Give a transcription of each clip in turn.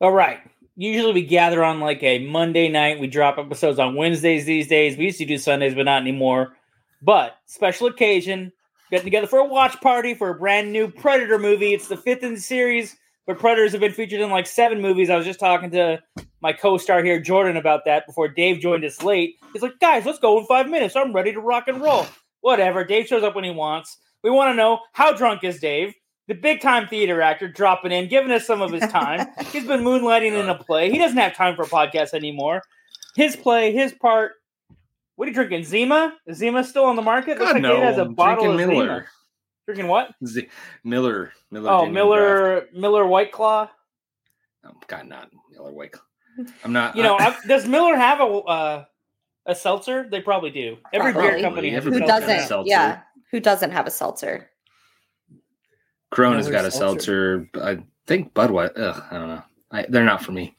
All right. Usually we gather on like a Monday night. We drop episodes on Wednesdays these days. We used to do Sundays, but not anymore. But special occasion, getting together for a watch party for a brand new Predator movie. It's the fifth in the series, but Predators have been featured in like seven movies. I was just talking to my co-star here, Jordan, about that before Dave joined us late. He's like, guys, let's go in five minutes. I'm ready to rock and roll. Whatever. Dave shows up when he wants. We want to know how drunk is Dave? The big time theater actor dropping in, giving us some of his time. He's been moonlighting in a play. He doesn't have time for a podcast anymore. His play, his part. What are you drinking? Zima? Is Zima still on the market? God, Looks like no. Dave has a I'm bottle of drinking Zima. Miller. Drinking what? Z- Miller. Miller. Oh, Genuine Miller Miller White Claw. Draft. Oh, God, not Miller White. Claw. I'm not. You know, I, I, does Miller have a uh, a seltzer? They probably do. Every beer Probably. company has a Who Everybody seltzer. has doesn't? seltzer. Yeah. Who doesn't have a seltzer? Corona's Miller got a seltzer. seltzer. I think Budweiser. Ugh, I don't know. I, they're not for me.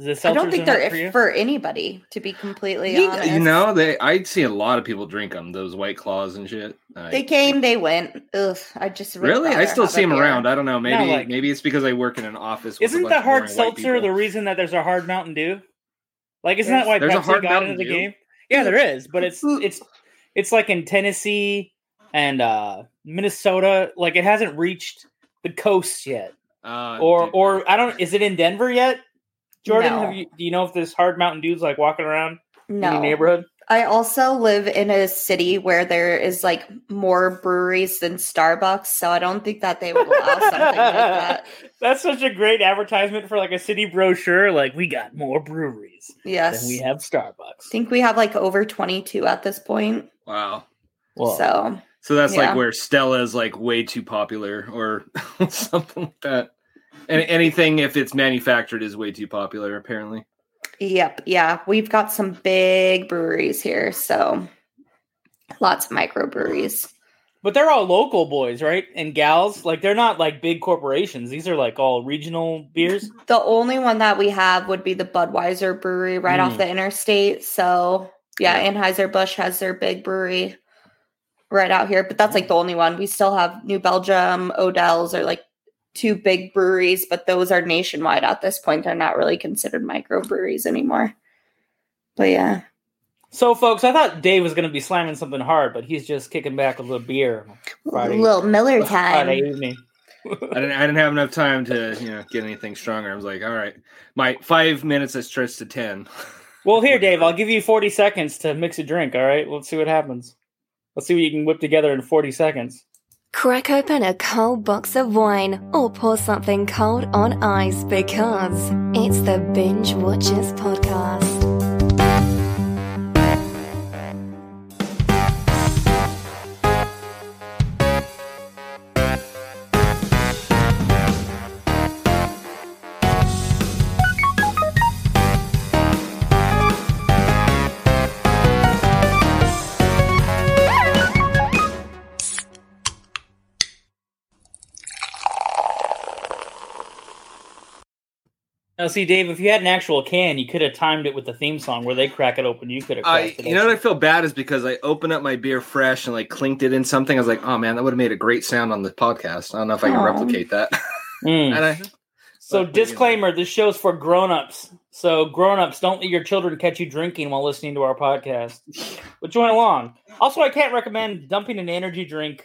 I don't think they're for for anybody, to be completely You, honest. you know, they. I see a lot of people drink them. Those White Claws and shit. I- They came, they went. Ugh, I just Really? I still see them beer. around. I don't know. Maybe like- maybe it's because I work in an office. With a Isn't bunch the hard boring seltzer the reason that there's a hard Mountain Dew? Like, isn't that why There's a Pepsi hard got Mountain into the Dew? game? Yeah, there is, but it's it's it's like in Tennessee and uh Minnesota. Like, it hasn't reached the coast yet, Uh, or dude, or I don't. Is it in Denver yet? Jordan, No. have you, do you know if this hard Mountain dude's like walking around in your No. neighborhood? I also live in a city where there is like more breweries than Starbucks, so I don't think that they would allow something like that. That's such a great advertisement for like a city brochure. Like, we got more breweries Yes. than we have Starbucks. I think we have like over 22 at this point. Wow. Well, so, So that's Yeah. like where Stella's like way too popular or something like that. And anything if it's manufactured is way too popular, apparently. yep. Yeah. We've got some big breweries here. So, lots of microbreweries. But they're all local boys, right? And gals. Like they're not like big corporations. These are like all regional beers. The only one that we have would be the Budweiser brewery right off Mm. the interstate. So, yeah, Anheuser-Busch has their big brewery right out here, but that's like the only one. We still have New Belgium, Odell's are like two big breweries, but those are nationwide at this point. They're not really considered microbreweries anymore. But yeah. So, folks, I thought Dave was going to be slamming something hard, but he's just kicking back with a beer. Friday- little Miller Friday time. evening. I didn't I didn't have enough time to, you know, get anything stronger. I was like, all right. My five minutes I stretched to ten. Well, here, Dave, I'll give you 40 seconds to mix a drink. All right, let's see what happens. Let's see what you can whip together in 40 seconds. Crack open a cold box of wine or pour something cold on ice because it's the Binge Watchers Podcast. Now, see, Dave, if you had an actual can, you could have timed it with the theme song where they crack it open. You could have. I, it you know what I feel bad is because I opened up my beer fresh and like clinked it in something. I was like, oh man, that would have made a great sound on the podcast. I don't know if I can replicate that. Mm. and I, So, But, you know. disclaimer: this show's for grown-ups. So, grown-ups, don't let your children catch you drinking while listening to our podcast. But join along. Also, I can't recommend dumping an energy drink.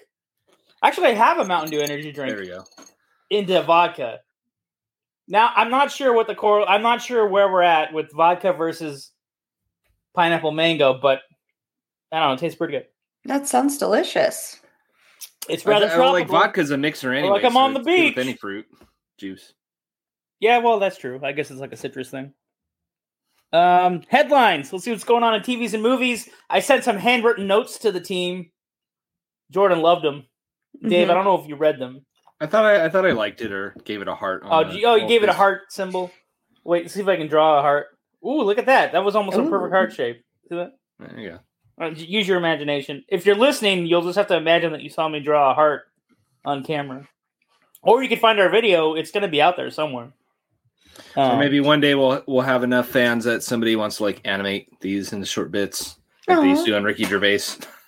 Actually, I have a Mountain Dew energy drink. there we go. into vodka. Now I'm not sure what the core. I'm not sure where we're at with vodka versus pineapple mango, but I don't know. It tastes pretty good. That sounds delicious. It's rather I, tropical. like vodka's a mixer anyway. like I'm so on the it's good with beach. Any fruit juice. Yeah, well, that's true. I guess it's like a citrus thing. Um, headlines. Let's see what's going on in TVs and movies. I sent some handwritten notes to the team. Jordan loved them. Dave, Mhm. I don't know if you read them. I thought I, I thought I liked it or gave it a heart. Oh, on do the you, oh, you gave it a heart symbol. Wait, see if I can draw a heart. Ooh, look at that. That was almost a perfect heart shape. See that? There you go. J- use your imagination. If you're listening, you'll just have to imagine that you saw me draw a heart on camera. Or you can find our video. It's going to be out there somewhere. Or Um, maybe one day we'll we'll have enough fans that somebody wants to like animate these into short bits like they used Aw. to on Ricky Gervais.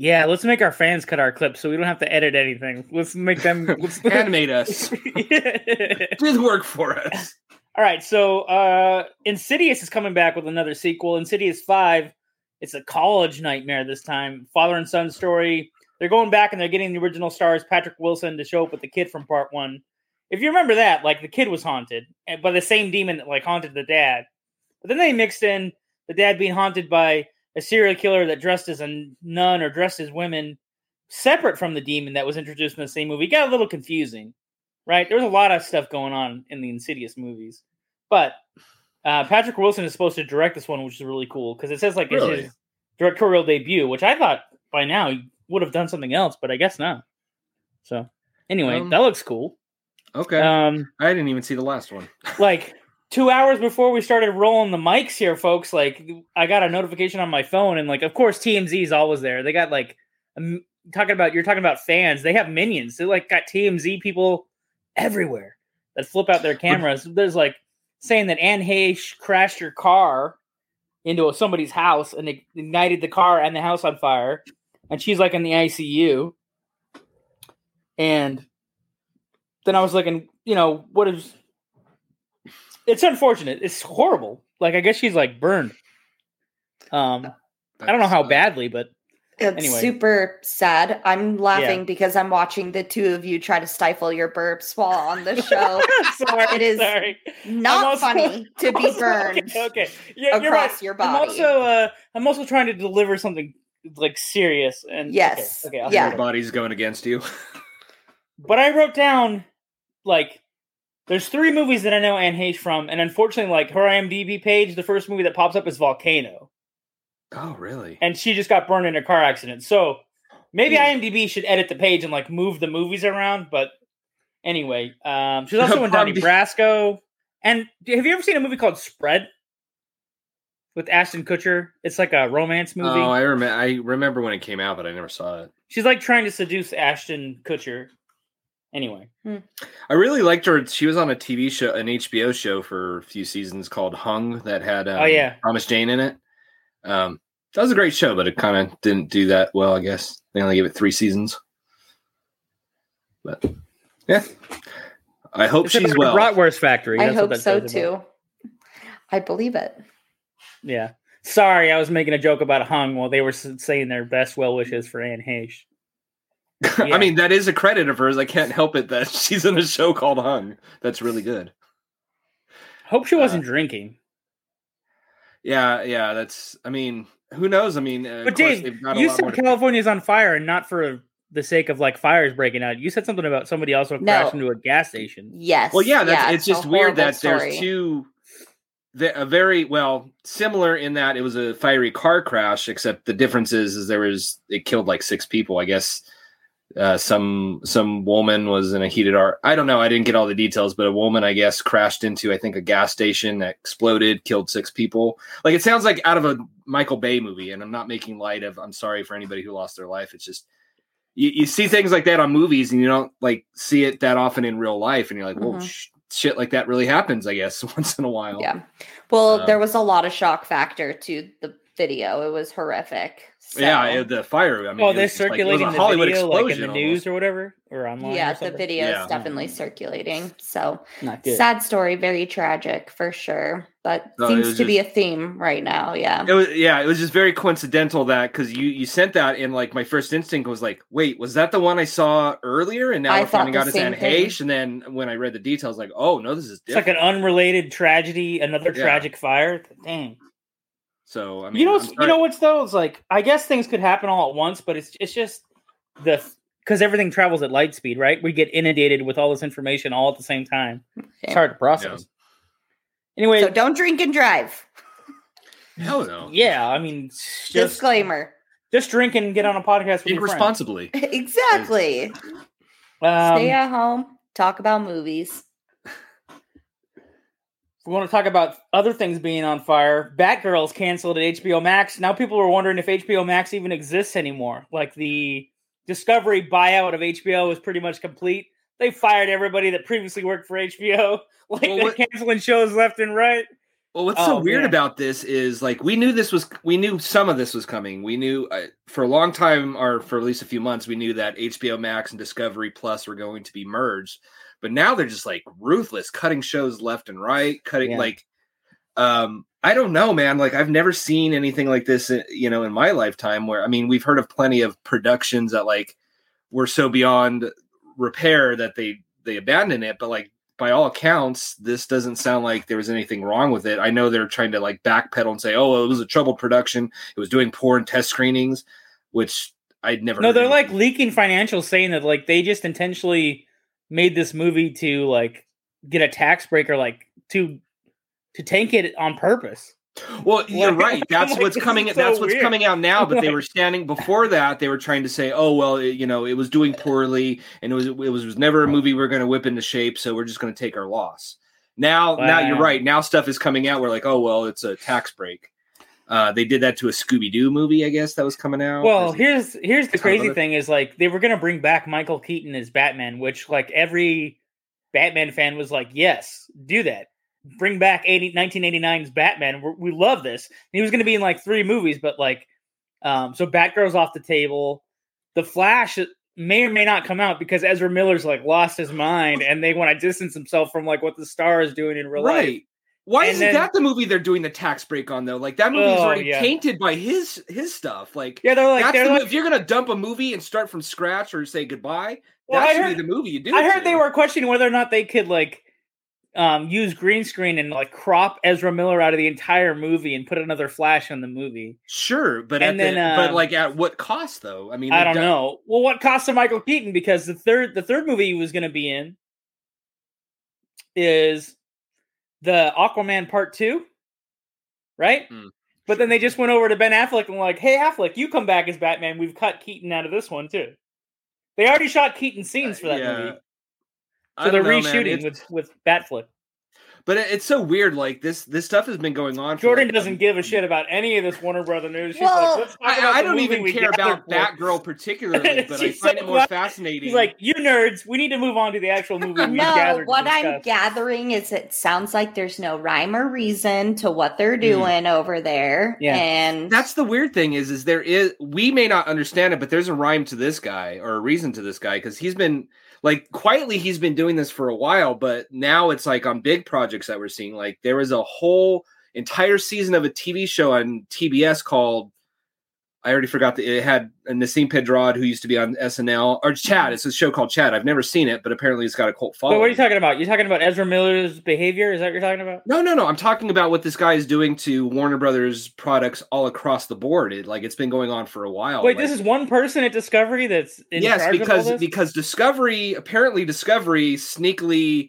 Yeah, let's make our fans cut our clips so we don't have to edit anything. Let's make them let's Animate us. Do the work for us. All right, so uh Insidious is coming back with another sequel, Insidious 5. It's a college nightmare this time. Father and son story. They're going back and they're getting the original stars Patrick Wilson to show up with the kid from part 1. If you remember that, like the kid was haunted by the same demon that like haunted the dad. But then they mixed in the dad being haunted by a serial killer that dressed as a nun or dressed as women separate from the demon that was introduced in the same movie. It got a little confusing, right? There was a lot of stuff going on in the Insidious movies. But uh, Patrick Wilson is supposed to direct this one, which is really cool because it says like Really? it's his directorial debut, which I thought by now he would have done something else, but I guess not. So anyway, Um, that looks cool. Okay. Um, I didn't even see the last one. like two hours before we started rolling the mics here, folks, like I got a notification on my phone, and like, of course, TMZ is always there. They got like um, talking about you're talking about fans. They have minions. They like got TMZ people everywhere that flip out their cameras. There's like saying that Anne Heche crashed her car into somebody's house and it ignited the car and the house on fire, and she's like in the ICU. And then I was looking, you know, what is it's unfortunate. It's horrible. Like I guess she's like burned. Um, I don't know how badly, but It's Anyway. super sad. I'm laughing because I'm watching the two of you try to stifle your burps while on the show. sorry, It is sorry. Not also- funny to be Also- burned Okay, okay. Yeah, you're right. across your I'm body. also uh, I'm also trying to deliver something like serious and Yes. Okay, okay Yeah. Your body's going against you. But I wrote down like there's three movies that I know Anne Heche from, and unfortunately, like her IMDb page, the first movie that pops up is Volcano, Oh, really? and she just got burned in a car accident. So maybe Hmm. IMDb should edit the page and like move the movies around. But anyway, um, she's also in Donnie Brasco. And have you ever seen a movie called Spread with Ashton Kutcher? It's like a romance movie. Oh, I remember. I remember when it came out, but I never saw it. She's like trying to seduce Ashton Kutcher. Anyway, I really liked her. She was on a TV show, an HBO show for a few seasons called Hung that had um, Oh, yeah. Thomas Jane in it. Um, that was a great show, but it kind of didn't do that well. I guess they only gave it three seasons. But yeah, I hope it's she's about well. a Bratwurst Factory. I That's what hope so show's about. too. I believe it. Yeah. Sorry, I was making a joke about Hung while they were saying their best well wishes for Anne Heche. Yeah. I mean, that is a credit of hers. I can't help it that she's in a show called Hung. That's really good. Hope she Uh, wasn't drinking. Yeah, yeah. That's. I mean, who knows? I mean, uh, But of Dave, they've got a you lot more said to- California's on fire and not for the sake of like fires breaking out. You said something about somebody also No. crashed into a gas station. Yes. Well, yeah, that's yeah, it's a just weird that story. there's two, the, a very well similar in that it was a fiery car crash, except the difference is, is there was it killed like six people. I guess uh, some some woman was in a heated art. I don't know. I didn't get all the details, but a woman, I guess, crashed into I think a gas station that exploded, killed six people. Like it sounds like out of a Michael Bay movie, and I'm not making light of. I'm sorry for anybody who lost their life. It's just. You, you see things like that on movies and you don't like see it that often in real life and you're like, well, Mhm. sh- shit like that really happens, I guess, once in a while. Yeah. Well, Um, there was a lot of shock factor to the video. It was horrific. So, Yeah, the fire. I mean, oh, they're was just like- circulating a the Hollywood video like in the explosion news almost. or whatever or online. yeah, or the video is Yeah. definitely mm-hmm. circulating. So Not good. sad story, very tragic for sure. But No, seems was to be a theme right now. Yeah. It was yeah, it was just very coincidental that because you you sent that and like my first instinct was like, wait, was that the one I saw earlier? And now I we're finding out it's Anne same. Heche. And then when I read the details, like, oh no, this is It's like an unrelated tragedy, another Yeah. tragic fire. Dang. So I mean, you know, what's, you know what's though? It's like I guess things could happen all at once, but it's it's just the because everything travels at light speed, right? We get inundated with all this information all at the same time. It's hard to process. Anyway, So don't drink and drive. hell no. yeah, I mean, just Disclaimer. just drink and get on a podcast with Drink your responsibly. exactly. Um, Stay at home. Talk about movies. We want to talk about other things being on fire. Batgirl's canceled at HBO Max. Now people are wondering if HBO Max even exists anymore. Like the Discovery buyout of HBO was pretty much complete. They fired everybody that previously worked for HBO. Like Well, they're canceling shows left and right. Well, what's so Oh, weird man. about this is like we knew this was we knew some of this was coming. We knew uh, for a long time, or for at least a few months, we knew that HBO Max and Discovery Plus were going to be merged. But now they're just like ruthless, cutting shows left and right, cutting Yeah. like. Um, I don't know, man. Like I've never seen anything like this, uh, you know, in my lifetime. Where I mean, we've heard of plenty of productions that like were so beyond repair that they they abandoned it, but like by all accounts, this doesn't sound like there was anything wrong with it. I know they're trying to like backpedal and say, "Oh, well, it was a troubled production. It was doing poor in test screenings," which I'd never. No, they're like leaking financials saying that like they just intentionally made this movie to like get a tax break or like to to tank it on purpose. Well, you're right. That's like, what's coming. so that's what's weird. coming out now. But they were standing before that. They were trying to say, "Oh, well, it, you know, it was doing poorly, and it was it was, it was never a movie we're going to whip into shape. So we're just going to take our loss." Now, now you're right. Now stuff is coming out. We're like, "Oh, well, it's a tax break." Uh, they did that to a Scooby Doo movie, I guess that was coming out. Well, here's here's the crazy thing is like they were gonna bring back Michael Keaton as Batman, which like every Batman fan was like, yes, do that. Bring back 80, 1989's Batman. We're, we love this. And he was gonna be in like three movies, but like, um, so Batgirl's off the table. The Flash may or may not come out because Ezra Miller's like lost his mind and they want to distance himself from like what the star is doing in real life. Why And isn't then- that the movie they're doing the tax break on though? Like that movie's Oh, already yeah. tainted by his his stuff. Like, Yeah, they're like they're the, like, if you're gonna dump a movie and start from scratch or say goodbye, Well, that I should heard- be the movie you do. I heard to. they were questioning whether or not they could like um, use green screen and like crop Ezra Miller out of the entire movie and put another Flash on the movie. Sure, but And at the, then, but um, like at what cost though? I mean, I don't done- know. Well, what cost to Michael Keaton because the third the third movie he was going to be in is the Aquaman Part Two, right? Hmm, But then they just went over to Ben Affleck and like, "Hey, Affleck, you come back as Batman. We've cut Keaton out of this one too." They already shot Keaton scenes for that Yeah. movie, so they're know, reshooting with with Batflick. But it's so weird. Like this, this stuff has been going on. for, Jordan like, doesn't um, give a shit about any of this Warner Brother news. She's Well, like, Let's talk about I, I don't even care about gathered for." Batgirl particularly, but I find so it more glad- fascinating. He's like, you nerds, we need to move on to the actual movie No, what I'm gathering is it sounds like there's no rhyme or reason to what they're doing over there. Yeah. And that's the weird thing is, is there is we may not understand it, but there's a rhyme to this guy or a reason to this guy because he's been like quietly he's been doing this for a while, but now it's like on big projects that we're seeing. Like there was a whole entire season of a TV show on TBS called I already forgot that it had Nasim Pedrad who used to be on SNL or Chad. It's a show called Chad. I've never seen it, but apparently it's got a cult But following. what are you talking about? You're talking about Ezra Miller's behavior? Is that what you're talking about? No, no, no. I'm talking about what this guy is doing to Warner Brothers products all across the board. It like it's been going on for a while. Wait, Like- this is one person at Discovery that's in yes, charge because because Discovery apparently Discovery sneakily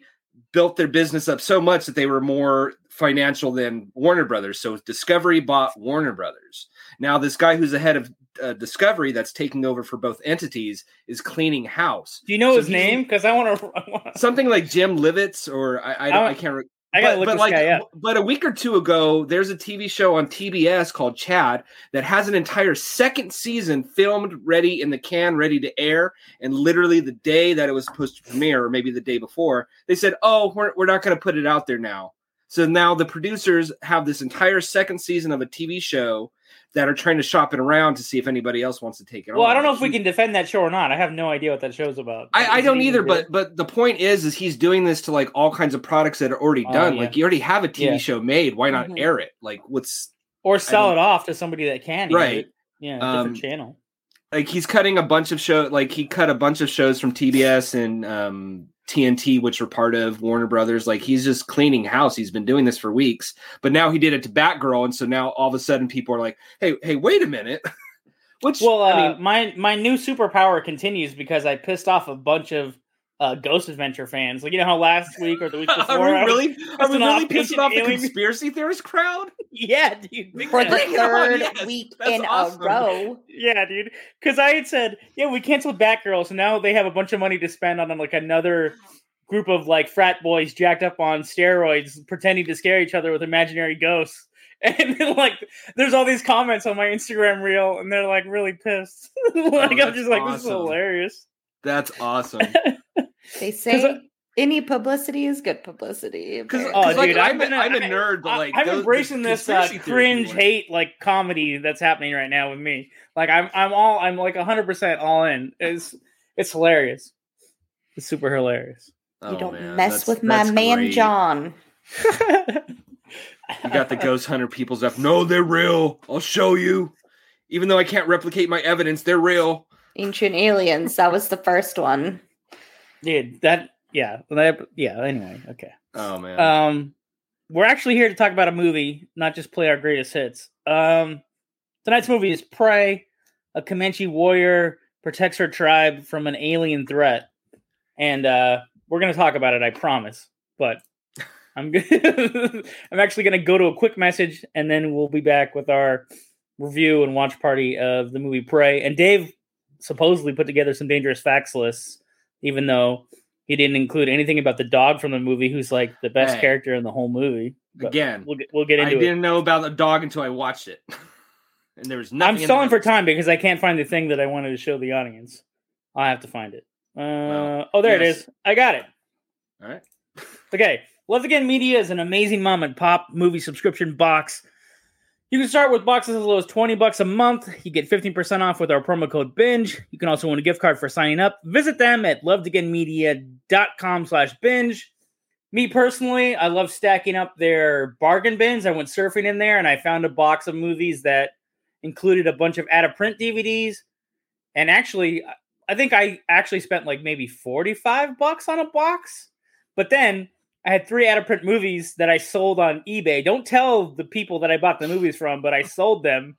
built their business up so much that they were more financial than Warner Brothers. So Discovery bought Warner Brothers. Now this guy who's the head of uh, Discovery that's taking over for both entities is cleaning house. Do you know so his name? Because I want to. Something like Jim Livitz, or I I, don't, I- I can't. Re- I gotta but, look but this like, guy up. but a week or two ago, there's a TV show on TBS called Chad that has an entire second season filmed, ready in the can, ready to air. And literally the day that it was supposed to premiere, or maybe the day before, they said, "Oh, we're we're not going to put it out there now." So now the producers have this entire second season of a TV show that are trying to shop it around to see if anybody else wants to take it on. Well, I don't know if we can defend that show or not. I have no idea what that show's about. I, I don't either, but but the point is, is he's doing this to like all kinds of products that are already Oh, done. yeah. Like you already have a TV Yeah. show made. Why not Mhm. air it? Like what's or sell it off to somebody that can. Right. Yeah, a different Um, channel. like he's cutting a bunch of show. Like he cut a bunch of shows from TBS and um, TNT, which were part of Warner Brothers. Like he's just cleaning house. He's been doing this for weeks, but now he did it to Batgirl, and so now all of a sudden people are like, "Hey, hey, wait a minute." which Well, uh, I mean, my my new superpower continues because I pissed off a bunch of uh, Ghost Adventure fans. Like you know how last week or the week before, are we I was- really are we really off pissing ancient off the alien- conspiracy theorist crowd? yeah, dude. big for the time. Oh, third yes, week that's in awesome. a row. Yeah, dude. Because I had said, yeah, we canceled Batgirl, so now they have a bunch of money to spend on like another group of like frat boys jacked up on steroids, pretending to scare each other with imaginary ghosts. And then, like, there's all these comments on my Instagram reel, and they're like really pissed. like, I'm that's just like, this is hilarious. That's awesome. they say Any publicity is good publicity. 'Cause- apparently. Oh, like, dude, I'm I'm, a- gonna- I'm a I- nerd, but, I- like, I'm those- embracing this uh, cringe hate like comedy that's happening right now with me. Like I'm, I'm all, I'm like 100 percent all in. It's, it's hilarious. It's super hilarious. you Oh, don't man, mess that's- with my that's man great. John. You got the ghost hunter peoples up. No, they're real. I'll show you. Even though I can't replicate my evidence, they're real. Ancient aliens. That was the first one. dude. That, yeah, that, yeah. Anyway, okay. Oh man. Um, we're actually here to talk about a movie, not just play our greatest hits. Um, tonight's movie is Prey. A Comanche warrior protects her tribe from an alien threat, and uh, we're gonna talk about it. I promise. But I'm good. I'm actually gonna go to a quick message, and then we'll be back with our review and watch party of the movie Prey. And Dave supposedly put together some dangerous facts lists, even though he didn't include anything about the dog from the movie, who's like the best Hey. character in the whole movie. But Again, we'll get, we'll get I into it. I didn't know about the dog until I watched it, and there was nothing. I'm in stalling for time because I can't find the thing that I wanted to show the audience. I'll have to find it. Uh, Well, oh, there yes. it is. I got it. All right. Okay. Once Again Media is an amazing mom and pop movie subscription box. You can start with boxes as low as 20 bucks a month. You get 15% off with our promo code binge. You can also win a gift card for signing up. Visit them at lovedagainmedia.com slash binge. Me personally, I love stacking up their bargain bins. I went surfing in there and I found a box of movies that included a bunch of out of print DVDs. And actually, I think I actually spent like maybe 45 bucks on a box. But then I had three out of print movies that I sold on eBay. Don't tell the people that I bought the movies from, but I sold them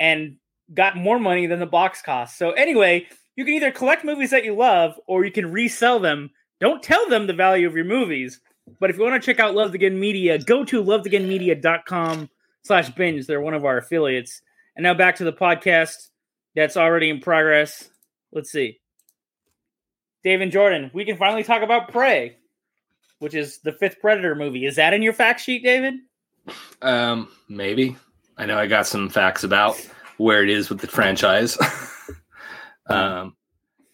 and got more money than the box cost. So anyway, you can either collect movies that you love or you can resell them. Don't tell them the value of your movies. But if you want to check out Love Again Media, go to lovedagainmedia.com slash binge. They're one of our affiliates. And now back to the podcast that's already in progress. Let's see. Dave and Jordan, we can finally talk about Prey, which is the fifth Predator movie. Is that in your fact sheet, David? Um, maybe. I know I got some facts about where it is with the franchise. um,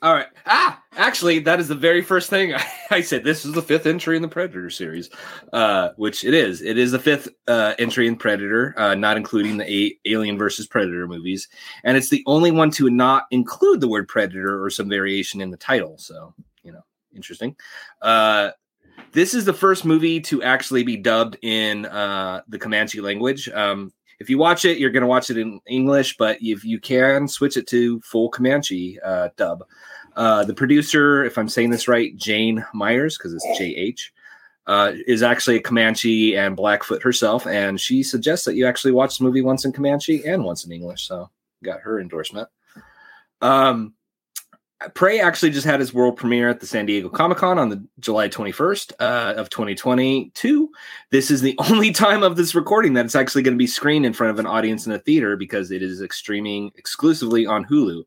all right. Ah, actually, that is the very first thing I, I said. This is the fifth entry in the Predator series, uh, which it is. It is the fifth uh, entry in Predator, uh, not including the eight Alien versus Predator movies, and it's the only one to not include the word Predator or some variation in the title. So, you know, interesting. This is the first movie to actually be dubbed in uh, the Comanche language. Um, if you watch it, you're going to watch it in English, but if you can switch it to full Comanche uh, dub. Uh, the producer, if I'm saying this right, Jhane Myers, because it's JH, uh, is actually a Comanche and Blackfoot herself, and she suggests that you actually watch the movie once in Comanche and once in English. So got her endorsement. Um, Prey actually just had its world premiere at the San Diego Comic Con on the July 21st uh, of 2022. This is the only time of this recording that it's actually going to be screened in front of an audience in a theater because it is streaming exclusively on Hulu.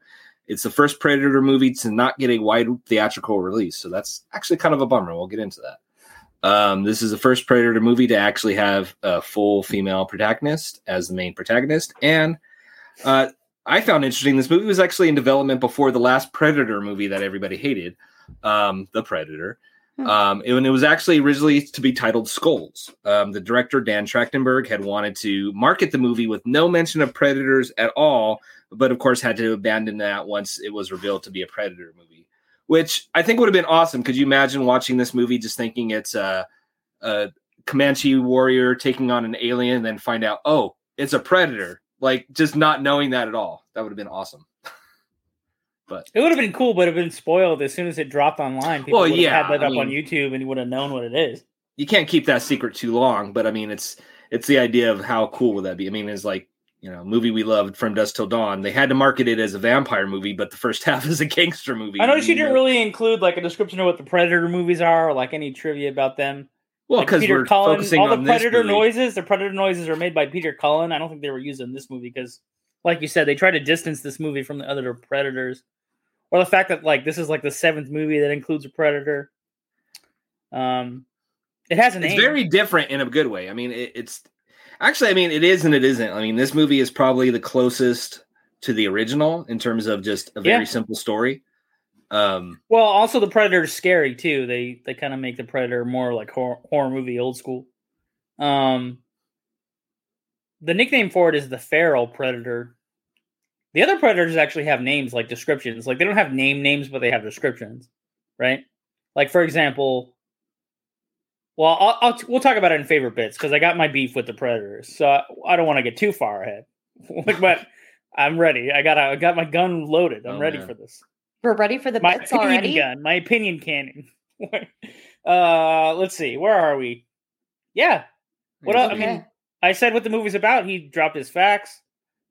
It's the first Predator movie to not get a wide theatrical release, so that's actually kind of a bummer. We'll get into that. Um, this is the first Predator movie to actually have a full female protagonist as the main protagonist, and uh, I found interesting. This movie was actually in development before the last Predator movie that everybody hated, um, The Predator. Hmm. Um, and it was actually originally to be titled Skulls. Um, the director Dan Trachtenberg had wanted to market the movie with no mention of predators at all, but of course had to abandon that once it was revealed to be a Predator movie. Which I think would have been awesome. Could you imagine watching this movie just thinking it's a, a Comanche warrior taking on an alien, and then find out, oh, it's a predator? Like just not knowing that at all. That would have been awesome. but It would have been cool, but it would have been spoiled as soon as it dropped online. People Well, would have yeah, had that I up on YouTube and you would have known what it is. you can't keep that secret too long. But I mean, it's it's the idea of how cool would that be? I mean, it's like you know, movie we loved from Dusk Till Dawn. They had to market it as a vampire movie, but the first half is a gangster movie. I noticed you know? didn't really include like a description of what the Predator movies are or like any trivia about them. Well Like because Peter we're Cullen, focusing all the Predator noises, the Predator noises are made by Peter Cullen. I don't think they were used in this movie because, like you said, they try to distance this movie from the other Predators, or the fact that like this is like the seventh movie that includes a Predator. Um, it has a name. It's very different in a good way. I mean, it, it's actually, I mean, it is and it isn't. I mean, this movie is probably the closest to the original in terms of just a very Yeah. simple story. Um, Well, also the Predator's scary too. They they kind of make the Predator more like horror, horror movie old school. Um, the nickname for it is the feral predator. The other predators actually have names like descriptions. Like they don't have name names, but they have descriptions, right? Like for example, well, I'll, I'll we'll talk about it in favorite bits because I got my beef with the predators, so I, I don't want to get too far ahead. like, but I'm ready. I got I got my gun loaded. I'm Oh, ready man. for this We're ready for the my bits opinion already. gun, my opinion cannon. uh, let's see, where are we? Yeah, what else? I mean, I said what the movie's about. He dropped his facts.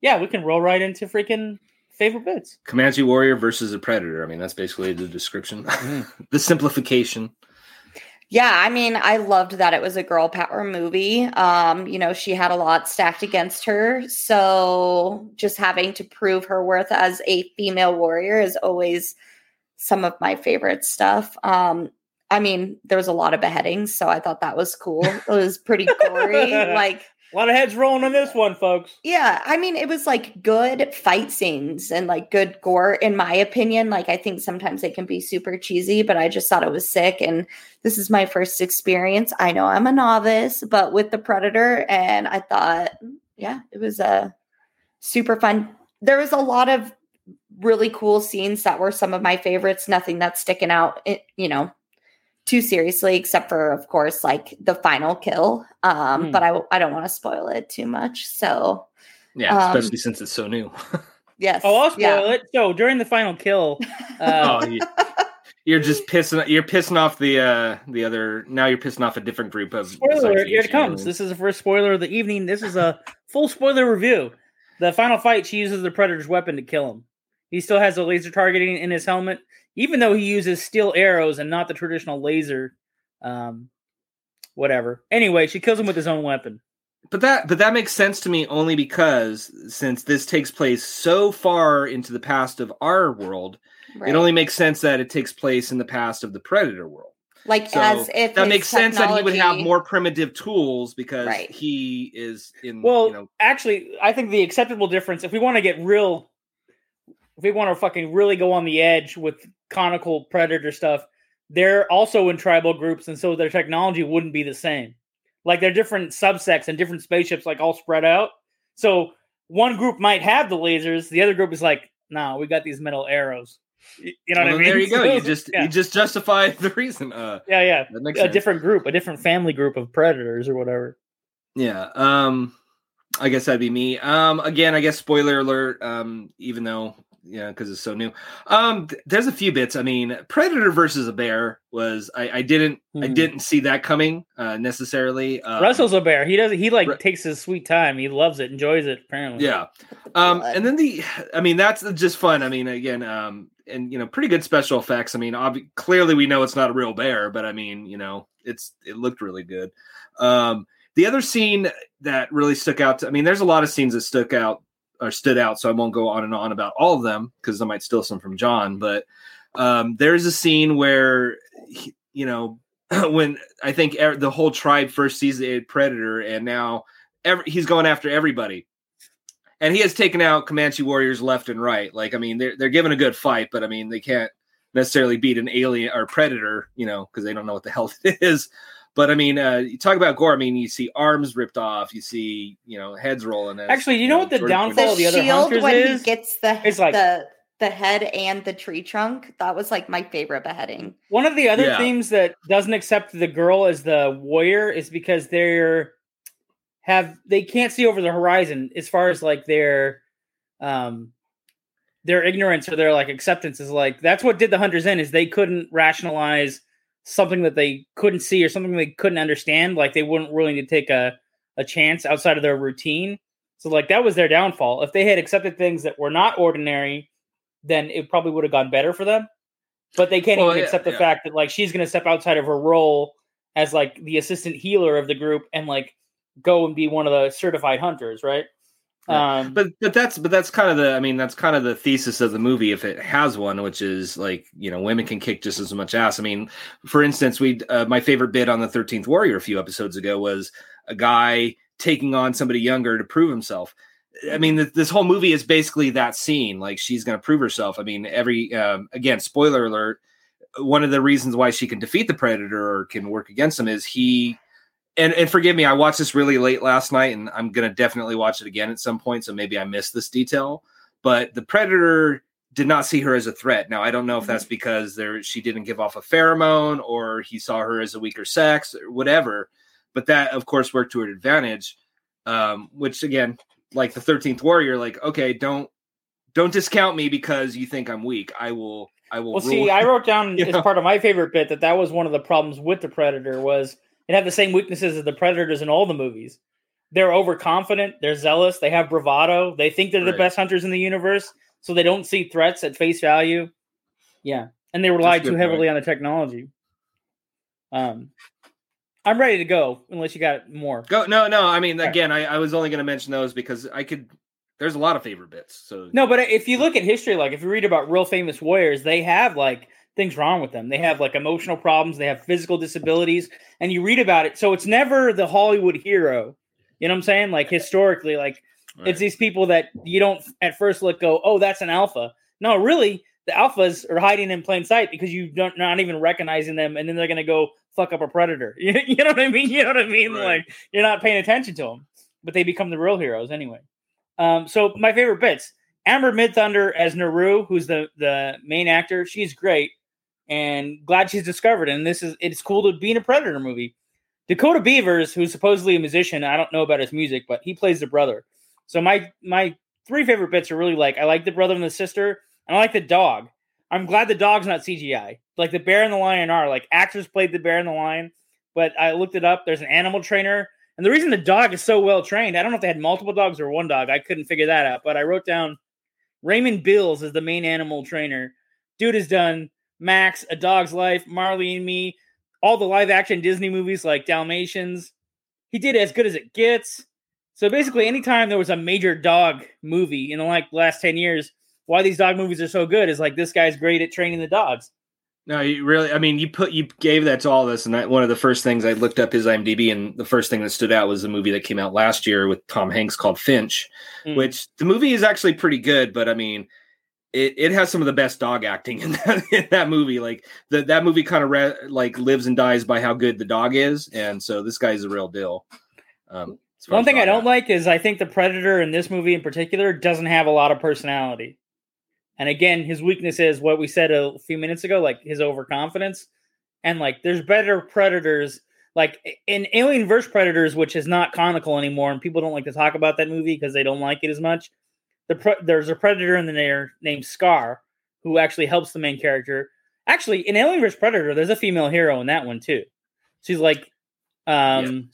Yeah, we can roll right into freaking favorite bits. Comanche warrior versus a predator. I mean, that's basically the description, the simplification. Yeah, I mean, I loved that it was a girl power movie. Um, you know, she had a lot stacked against her. So just having to prove her worth as a female warrior is always some of my favorite stuff. Um, I mean, there was a lot of beheadings, so I thought that was cool. It was pretty gory. like A lot of heads rolling on this one, folks. yeah, I mean, it was like good fight scenes and like good gore, in my opinion. Like, I think sometimes they can be super cheesy, but I just thought it was sick. And this is my first experience. I know I'm a novice, but with the Predator, and I thought, yeah, it was a super fun. There was a lot of really cool scenes that were some of my favorites. Nothing that's sticking out, eh, you know, too seriously, except for, of course, like the final kill. Um, Hmm. But I, I don't want to spoil it too much. So, Yeah, Um, especially since it's so new. yes. Oh, I'll spoil yeah. it. So during the final kill, uh, oh, you, you're just pissing. You're pissing off the uh the other. Now you're pissing off a different group of. spoiler besides alert, the here it comes. This is the first spoiler of the evening. This is a full spoiler review. The final fight, she uses the Predator's weapon to kill him. He still has a laser targeting in his helmet, even though he uses steel arrows and not the traditional laser. Um, whatever. Anyway, she kills him with his own weapon. But that but that makes sense to me only because since this takes place so far into the past of our world, Right. it only makes sense that it takes place in the past of the predator world. like So as if that his makes sense that he would have more primitive tools because Right. he is in Well, you know actually, I think the acceptable difference, if we want to get real, if we want to fucking really go on the edge with conical predator stuff, they're also in tribal groups, and so their technology wouldn't be the same. Like they're different subsects and different spaceships, like all spread out. So one group might have the lasers, the other group is like, "Nah, we got these metal arrows." You know well, what I mean? there you go. You just yeah, you just justified the reason. Uh yeah, yeah. A sense. different group, a different family group of predators or whatever. Yeah. Um I guess that'd be me. Um again, I guess spoiler alert um even though yeah, because it's so new. Um th- there's a few bits. I mean, Predator versus a bear was I, I didn't I Mhm. didn't see that coming uh necessarily. Um, Russell's a bear. He does. He like Ru- takes his sweet time. He loves it, enjoys it. Apparently, yeah. Um and then the I mean that's just fun. I mean again um and you know pretty good special effects. I mean obvi- clearly we know it's not a real bear, but I mean, you know, it's it looked really good. Um the other scene that really stuck out to, I mean there's a lot of scenes that stuck out or stood out, so I won't go on and on about all of them because I might steal some from John, but um there's a scene where he- you know when I think the whole tribe first sees the predator and now every, he's going after everybody and he has taken out Comanche warriors left and right. Like, I mean, they're they're giving a good fight, but I mean, they can't necessarily beat an alien or predator, you know, because they don't know what the hell it is. But I mean, uh, you talk about gore. I mean, you see arms ripped off, you see, you know, heads rolling. As, Actually, you know what the Jordan pointed the downfall of the other shield hunters when is- he gets the it's like- the the head and the tree trunk. That was like my favorite beheading. One of the other Yeah. themes that doesn't accept the girl as the warrior is because they're have they can't see over the horizon as far as like their um their ignorance or their like acceptance is like that's what did the hunters in is they couldn't rationalize something that they couldn't see or something they couldn't understand like they weren't willing to take a a chance outside of their routine. So like that was their downfall. If they had accepted things that were not ordinary then it probably would have gone better for them. But they can't Well, even yeah, accept the yeah. fact that like she's going to step outside of her role as like the assistant healer of the group and like go and be one of the certified hunters right Yeah. um but but that's but that's kind of the I mean that's kind of the thesis of the movie if it has one, which is like you know women can kick just as much ass. I mean, for instance, we uh, my favorite bit on the Thirteenth Warrior a few episodes ago was a guy taking on somebody younger to prove himself. I mean, th- this whole movie is basically that scene. Like she's going to prove herself. I mean, every um, again, spoiler alert. One of the reasons why she can defeat the predator or can work against him is he. And and forgive me, I watched this really late last night, and I'm going to definitely watch it again at some point. So maybe I missed this detail. But the predator did not see her as a threat. Now I don't know if that's because there she didn't give off a pheromone or he saw her as a weaker sex or whatever. But that of course worked to her advantage. Um, which again, like the 13th warrior, like, okay, don't don't discount me because you think I'm weak. I will I will Well, see, I wrote down as part of my favorite bit that that was one of the problems with the Predator was it have the same weaknesses as the Predators in all the movies. They're overconfident, they're zealous, they have bravado, they think they're the Right. best hunters in the universe, so they don't see threats at face value. Yeah, and they rely too heavily on the technology. Um, I'm ready to go unless you got more. Go no, no. I mean, Right. again, I, I was only going to mention those because I could. There's a lot of favorite bits. So No, but if you look at history, like if you read about real famous warriors, they have like things wrong with them. They have like emotional problems, they have physical disabilities, and you read about it. So it's never the Hollywood hero. You know what I'm saying? Like historically, like Right. it's these people that you don't at first look go, oh, that's an alpha. No, really, the alphas are hiding in plain sight because you don't not even recognizing them, and then they're gonna go fuck up a predator. You, you know what I mean? You know what I mean? Right. Like you're not paying attention to them, but they become the real heroes anyway. Um, so my favorite bits: Amber Midthunder as Naru, who's the the main actor. She's great, and glad she's discovered. And this is it's cool to be in a Predator movie. Dakota Beavers, who's supposedly a musician, I don't know about his music, but he plays the brother. So my my three favorite bits are really like I like the brother and the sister, and I like the dog. I'm glad the dog's not CGI. Like the bear and the lion are like actors played the bear and the lion, but I looked it up. There's an animal trainer, and the reason the dog is so well trained, I don't know if they had multiple dogs or one dog. I couldn't figure that out, but I wrote down Raymond Bills is the main animal trainer. Dude has done Max, A Dog's Life, Marley and Me, all the live action Disney movies like Dalmatians. He did as good as it gets. So basically, anytime there was a major dog movie in the like last 10 years, why these dog movies are so good is like this guy's great at training the dogs. No, you really. I mean, you put you gave that to all this, and that one of the first things I looked up his IMDb, and the first thing that stood out was the movie that came out last year with Tom Hanks called Finch, Mm. which the movie is actually pretty good, but I mean, it, it has some of the best dog acting in that in that movie. Like the, that movie kind of re- like lives and dies by how good the dog is, and so this guy's a real deal. Um, One thing I don't like is I think the Predator in this movie in particular doesn't have a lot of personality. And again, his weakness is what we said a few minutes ago, like his overconfidence. And like, there's better predators, like in Alien vs Predators, which is not conical anymore, and people don't like to talk about that movie because they don't like it as much. The pre- there's a predator in there named Scar, who actually helps the main character. Actually, in Alien vs Predator, there's a female hero in that one too. She's like, um,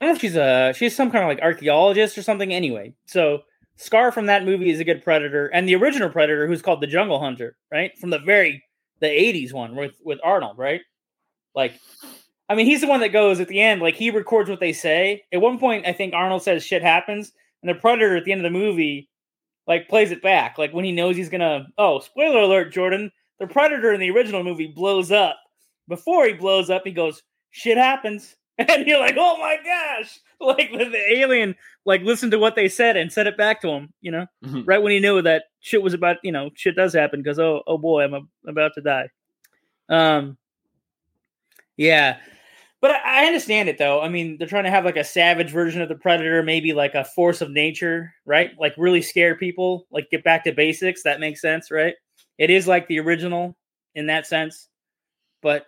I don't know if she's a she's some kind of like archaeologist or something. Anyway, so Scar from that movie is a good predator, and the original predator, who's called the Jungle Hunter, right from the very the '80s one with with Arnold, right? Like, I mean, he's the one that goes at the end, like he records what they say. At one point, I think Arnold says shit happens, and the predator at the end of the movie, like plays it back, like when he knows he's gonna. Oh, spoiler alert, Jordan! The predator in the original movie blows up. Before he blows up, he goes, "Shit happens." and you're like, oh my gosh, like the, the alien, like listened to what they said and said it back to him, you know, Mhm. right when he knew that shit was about, you know, shit does happen because oh, oh boy, I'm a, about to die. Um, yeah, but I, understand it though. I mean, they're trying to have like a savage version of the predator, maybe like a force of nature, right? Like really scare people, like get back to basics. That makes sense, right? It is like the original in that sense, but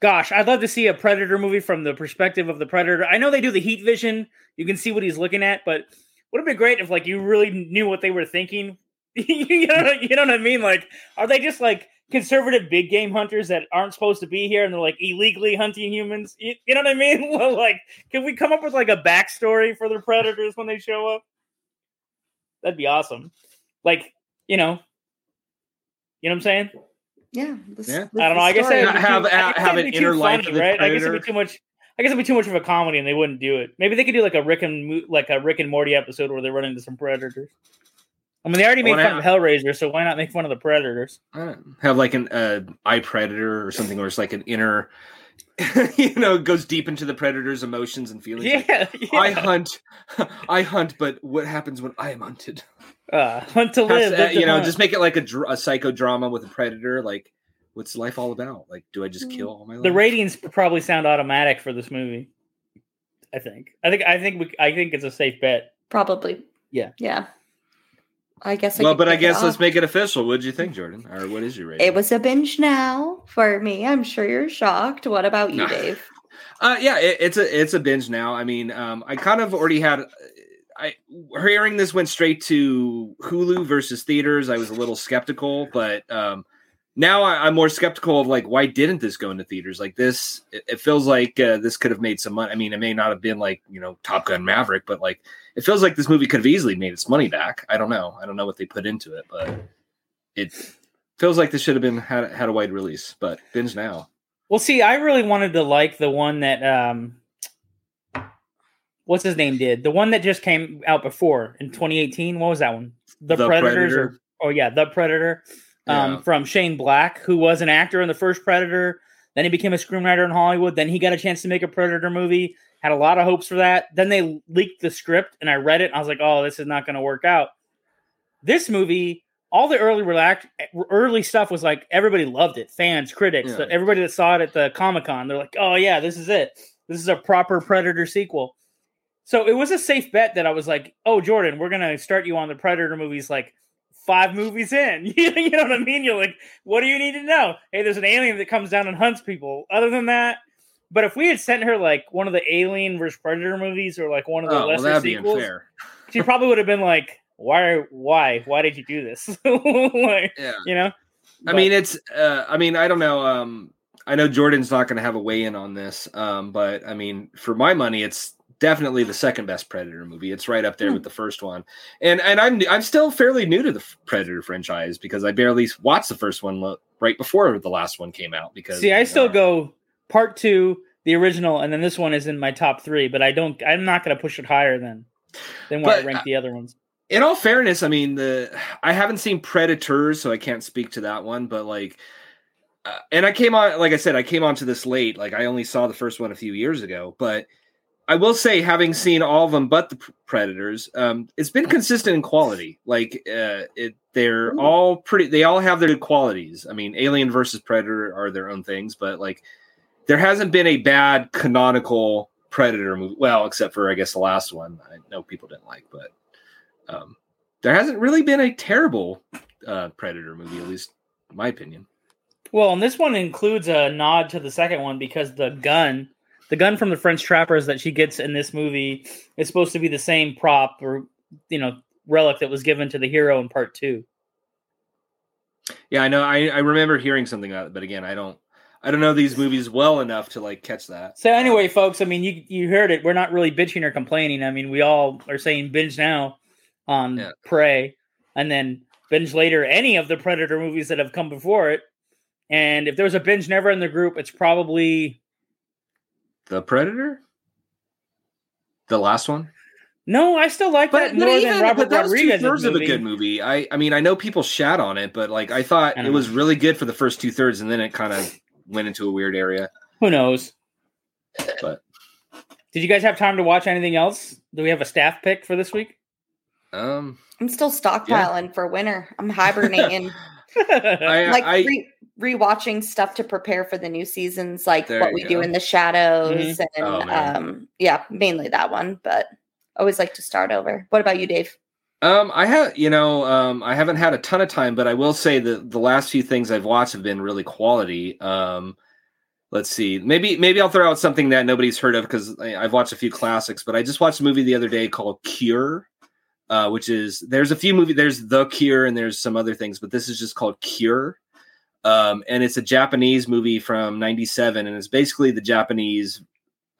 gosh, I'd love to see a Predator movie from the perspective of the Predator. I know they do the heat vision; you can see what he's looking at, but would it be great if like you really knew what they were thinking? you know, you know what I mean? Like, are they just like conservative big game hunters that aren't supposed to be here and they're like illegally hunting humans? You, you know what I mean? Well, like, can we come up with like a backstory for the predators when they show up? That'd be awesome. Like, you know, you know what I'm saying? Yeah. This, Yeah. this I don't know. I guess story. that'd Have- I have- guess have an be inner life funny, of the right? I guess it'd be too much. I guess it'd be too much of a comedy, and they wouldn't do it. Maybe they could do like a Rick and like a Rick and Morty episode where they run into some predators. I mean, they already made Well, fun now- of Hellraiser, so why not make fun of the predators? I don't know, have like an uh, eye predator or something, or it's like an inner you know, goes deep into the predator's emotions and feelings. like, Yeah, yeah. I hunt, I hunt, but what happens when I am hunted? uh, hunt to Has live. to- live to you know, hunt. just make it like a, dr- a psychodrama with a predator. Like, what's life all about? Like, do I just kill all my? the ratings probably sound automatic for this movie. I think. I think. I think. We, I think it's a safe bet. Probably. Yeah. Yeah. I guess. Well, could but I guess let's make it official. What did you think, Jordan? Or what is your rating? It was a binge now for me. I'm sure you're shocked. What about you, Dave? Uh, yeah, it, it's a it's a binge now. I mean, um, I kind of already had. I hearing this went straight to Hulu versus theaters. I was a little skeptical, but um, now I, I'm more skeptical of like why didn't this go into theaters? Like this, it, it feels like uh, this could have made some money. I mean, it may not have been like you know Top Gun Maverick, but like it feels like this movie could have easily made its money back. I don't know. I don't know what they put into it, but it feels like this should have been had had a wide release. But binge now. Well, see, I really wanted to like the one that um, what's his name did the one that just came out before in 2018. What was that one? The, The Predators. Or, Predator. oh yeah, the Predator. Um, Yeah. from Shane Black, who was an actor in the first Predator. Then he became a screenwriter in Hollywood. Then he got a chance to make a Predator movie. Had a lot of hopes for that. Then they leaked the script, and I read it. And I was like, "Oh, this is not going to work out." This movie, all the early relax, early stuff was like everybody loved it. Fans, critics, Yeah. everybody that saw it at the Comic Con, they're like, "Oh yeah, this is it. This is a proper Predator sequel." So it was a safe bet that I was like, "Oh, Jordan, we're gonna start you on the Predator movies like five movies in." you know what I mean? You're like, "What do you need to know?" Hey, there's an alien that comes down and hunts people. Other than that, but if we had sent her like one of the Alien versus Predator movies or like one of the Oh, well, lesser be sequels, she probably would have been like, "Why? Why? Why did you do this?" like, Yeah. you know. I mean, it's. Uh, I mean, I don't know. Um, I know Jordan's not going to have a weigh in on this. Um, but I mean, for my money, it's definitely the second best Predator movie. It's right up there Hmm. with the first one. And and I'm I'm still fairly new to the Predator franchise because I barely watched the first one right before the last one came out. Because see, I still uh, go part two, the original, and then this one is in my top three. But I don't. I'm not going to push it higher than than where I rank uh, the other ones. in all fairness, I mean the I haven't seen Predators, so I can't speak to that one. But like, uh, and I came on, like I said, I came onto this late. Like I only saw the first one a few years ago, but I will say, having seen all of them but the Predators, um, it's been consistent in quality. Like uh, it, they're Ooh. all pretty. They all have their good qualities. I mean, Alien versus Predator are their own things, but like there hasn't been a bad canonical Predator movie. Well, except for I guess the last one. I know people didn't like, but um, there hasn't really been a terrible uh, Predator movie, at least in my opinion. Well, and this one includes a nod to the second one because the gun, the gun from the French trappers that she gets in this movie is supposed to be the same prop or you know relic that was given to the hero in part two. Yeah, I know. I, I remember hearing something about it, but again, I don't. I don't know these movies well enough to like catch that. So anyway, folks, I mean, you you heard it. We're not really bitching or complaining. I mean, we all are saying binge now on Yeah. Prey, and then binge later any of the Predator movies that have come before it. And if there's a binge never in the group, it's probably The Predator, the last one. no. I still like that more than Robert but was two-thirds movie. of a good movie. I I mean, I know people shat on it, but like I thought I it don't was really good for the first two thirds, and then it kind of went into a weird area. Who knows? But Did you guys have time to watch anything else? Do we have a staff pick for this week? um, I'm still stockpiling for winter. I'm hibernating, I like I, re- rewatching stuff to prepare for the new seasons, like what we go. do in the shadows, and Oh, um, yeah, mainly that one. But always like to start over. What about you, Dave? Um, I have, you know, um, I haven't had a ton of time, but I will say that the last few things I've watched have been really quality. Um, let's see, maybe maybe I'll throw out something that nobody's heard of because I've watched a few classics. But I just watched a movie the other day called Cure, uh, which is there's a few movie there's The Cure and there's some other things, but this is just called Cure. Um, and it's a Japanese movie from '97, and it's basically the Japanese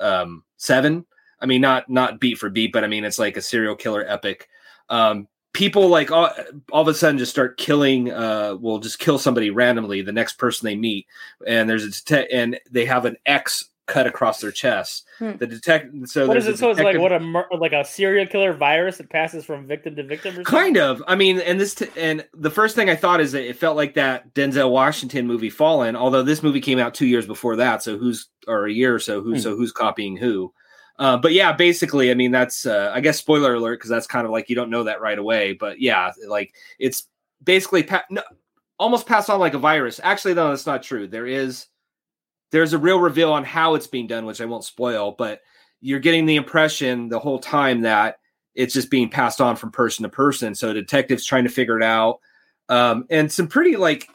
um, Seven. I mean, not not beat for beat, but I mean it's like a serial killer epic um, people like all, all of a sudden just start killing uh will just kill somebody randomly the next person they meet and there's a det- and they have an x cut across their chest. Hmm. The detective. So What is there's it? So it's like what a mur- like a serial killer virus that passes from victim to victim. Or something? Kind of. I mean, and this t- and the first thing I thought is that it felt like that Denzel Washington movie Fallen, although this movie came out 2 years before that, so who's or a year or so who Hmm. so who's copying who. Uh, but yeah, basically, I mean that's uh, I guess spoiler alert because that's kind of like you don't know that right away, but yeah, like it's basically pa- no, almost passed on like a virus. Actually, no, that's not true. There is there's a real reveal on how it's being done, which I won't spoil, but you're getting the impression the whole time that it's just being passed on from person to person. So detectives trying to figure it out. Um, and some pretty like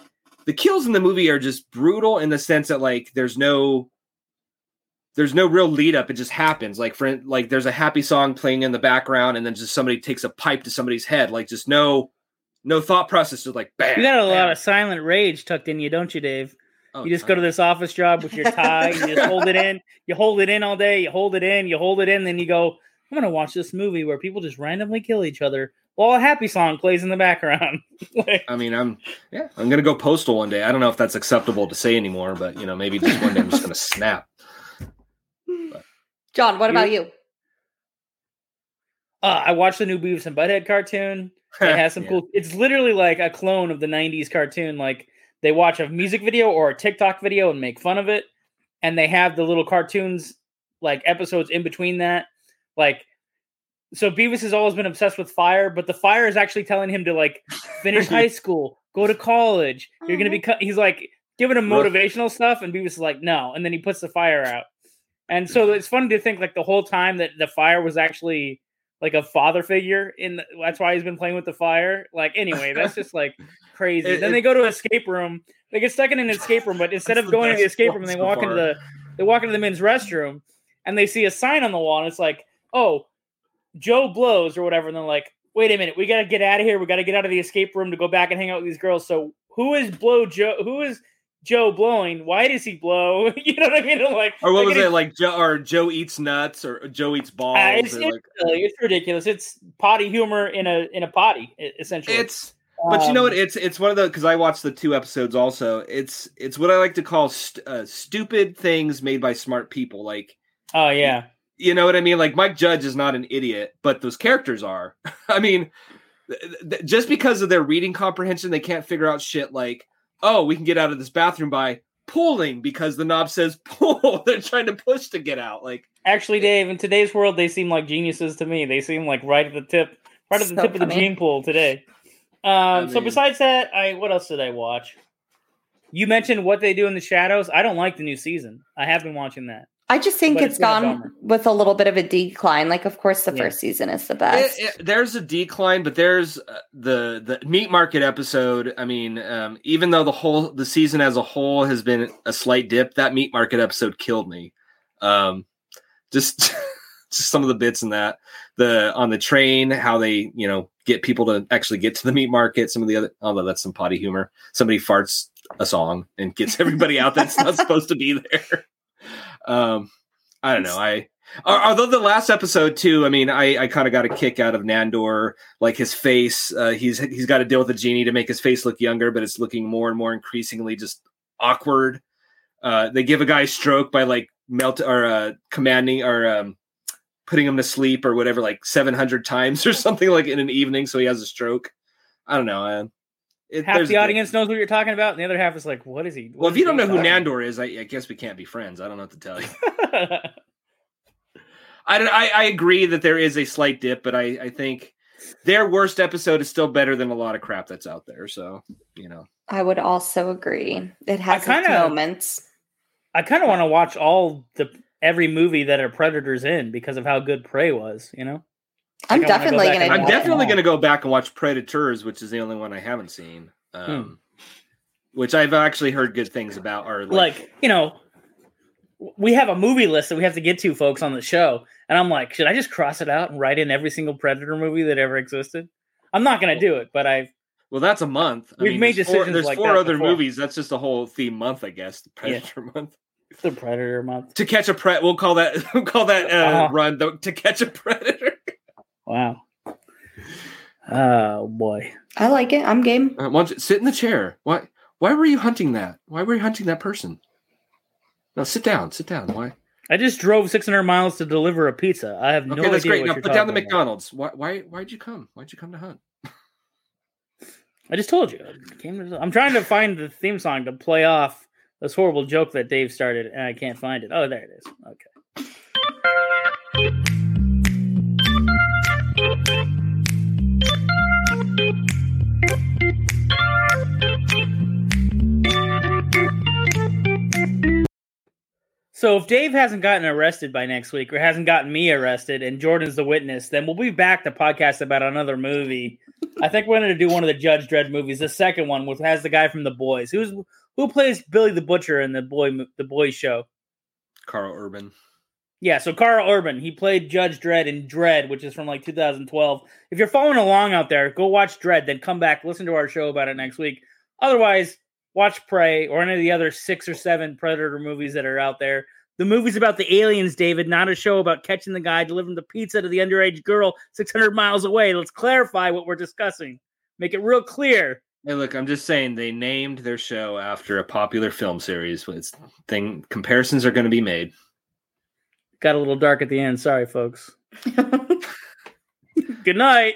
the kills in the movie are just brutal in the sense that like there's no there's no real lead up. It just happens. Like for like there's a happy song playing in the background, and then just somebody takes a pipe to somebody's head. Like just no no thought process. Just like bam. You got a lot of silent rage tucked in you, don't you, Dave? Oh, You just go to this office job with your tie, and you just hold it in, you hold it in all day, you hold it in, you hold it in, then you go, I'm gonna watch this movie where people just randomly kill each other while a happy song plays in the background. Like, I mean, I'm yeah, I'm gonna go postal one day. I don't know if that's acceptable to say anymore, but you know, maybe just one day I'm just gonna snap. John, what about you? uh, I watched the new Beavis and Butthead cartoon. It has some Yeah. cool. It's literally like a clone of the '90s cartoon. Like they watch a music video or a TikTok video and make fun of it, and they have the little cartoons like episodes in between that. Like, so Beavis has always been obsessed with fire, but the fire is actually telling him to like finish high school, go to college. You're gonna Aw. be. He's like giving him motivational stuff, and Beavis is like, no, and then he puts the fire out. And so it's funny to think like the whole time that the fire was actually like a father figure in the, that's why he's been playing with the fire. Like anyway that's just like crazy. It- then they go to escape room. They get stuck in an escape room but instead of going to the escape room they so walk into the they walk into the men's restroom and they see a sign on the wall and it's like oh joe blows or whatever and they're like wait a minute we gotta get out of here. We gotta get out of the escape room to go back and hang out with these girls. So who is blow joe who is joe blowing why does he blow you know what i mean like Or what they're was getting it like? Joe or Joe eats nuts or Joe eats balls? Uh, it's, it's like. It's ridiculous. It's potty humor in a in a potty, essentially. it's but you know what? Um, It's it's one of the because I watched the two episodes also. It's it's what I like to call st- uh, stupid things made by smart people. Like Oh yeah, you know what I mean? Like Mike Judge is not an idiot, but those characters are. I mean, th- th- just because of their reading comprehension, they can't figure out shit like, oh, we can get out of this bathroom by pulling because the knob says pull. They're trying to push to get out. Like actually, Dave. In today's world, they seem like geniuses to me. They seem like right at the tip, right at the So tip of the gene pool today. Um. so mean- besides that, I what else did I watch? You mentioned what they do in the shadows. I don't like the new season. I have been watching that. I just think But it's it's gone with a little bit of a decline. Like, of course, the Yeah. first season is the It- best. it- there's a decline, but there's uh, the the meat market episode. I mean, um, even though the whole the season as a whole has been a slight dip, that meat market episode killed me. Um, just just some of the bits in that the on the train, how they you know get people to actually get to the meat market. Some of the other, although that's some potty humor. Somebody farts a song and gets everybody out that's not supposed to be there. Um, I don't know. I Although the last episode too, I mean, I, I kind of got a kick out of Nandor, like his face. Uh, he's he's got to deal with the genie to make his face look younger, but it's looking more and more increasingly just awkward. Uh, they give a guy a stroke by like melt or uh, commanding or um, putting him to sleep or whatever, like seven hundred times or something like in an evening, so he has a stroke. I don't know. It, Half the a- audience knows what you're talking about, and the other half is like, "What is he?" what Well, if you don't know who Nandor is, I, I guess we can't be friends. I don't know what to tell you. I, don't- I I agree that there is a slight dip, but I I think their worst episode is still better than a lot of crap that's out there. So you know, I would also agree. It has kinda- moments. I kind of want to watch all the every movie that a Predator's in because of how good Prey was. You know, I'm Like, I wanna go definitely gonna I'm definitely going to go back and watch Predators, which is the only one I haven't seen, um, which I've actually heard good things about. Or like, like you know, we have a movie list that we have to get to, folks, on the show, and I'm like, should I just cross it out and write in every single Predator movie that ever existed? I'm not going to do it, but I well, that's a month. I We've mean, made there's four, decisions there's like four that other before. movies. That's just a whole theme month, I guess. The Predator month. the Predator month. To catch a pre, we'll call that we'll call that uh, Uh-huh. run. The, to catch a predator. Wow. Oh boy. I like it. I'm game. Uh, why you sit in the chair? Why? Why were you hunting that? Why were you hunting that person? No, sit down. Sit down. Why? I just drove 600 miles to deliver a pizza. I have no Okay, that's idea great. what Now put down the talking about. McDonald's. Why? Why? Why'd you come? Why'd you come to hunt? I just told you. I came to- I'm trying to find the theme song to play off this horrible joke that Dave started, and I can't find it. Oh, there it is. Okay. So if Dave hasn't gotten arrested by next week or hasn't gotten me arrested and Jordan's the witness, then we'll be back to podcast about another movie. I think we're going to do one of the Judge Dredd movies, the second one, which has the guy from The Boys. Who's who plays Billy the Butcher in the boy the boys show? Karl Urban. Yeah, so Karl Urban, he played Judge Dredd in Dredd, which is from like 2012. If you're following along out there, go watch Dredd, then come back, listen to our show about it next week. Otherwise, watch Prey or any of the other six or seven Predator movies that are out there. The movie's about the aliens, David, not a show about catching the guy delivering the pizza to the underage girl 600 miles away. Let's clarify what we're discussing. Make it real clear. Hey, look, I'm just saying they named their show after a popular film series. It's thing comparisons are going to be made. Got a little dark at the end. Sorry, folks. Good night.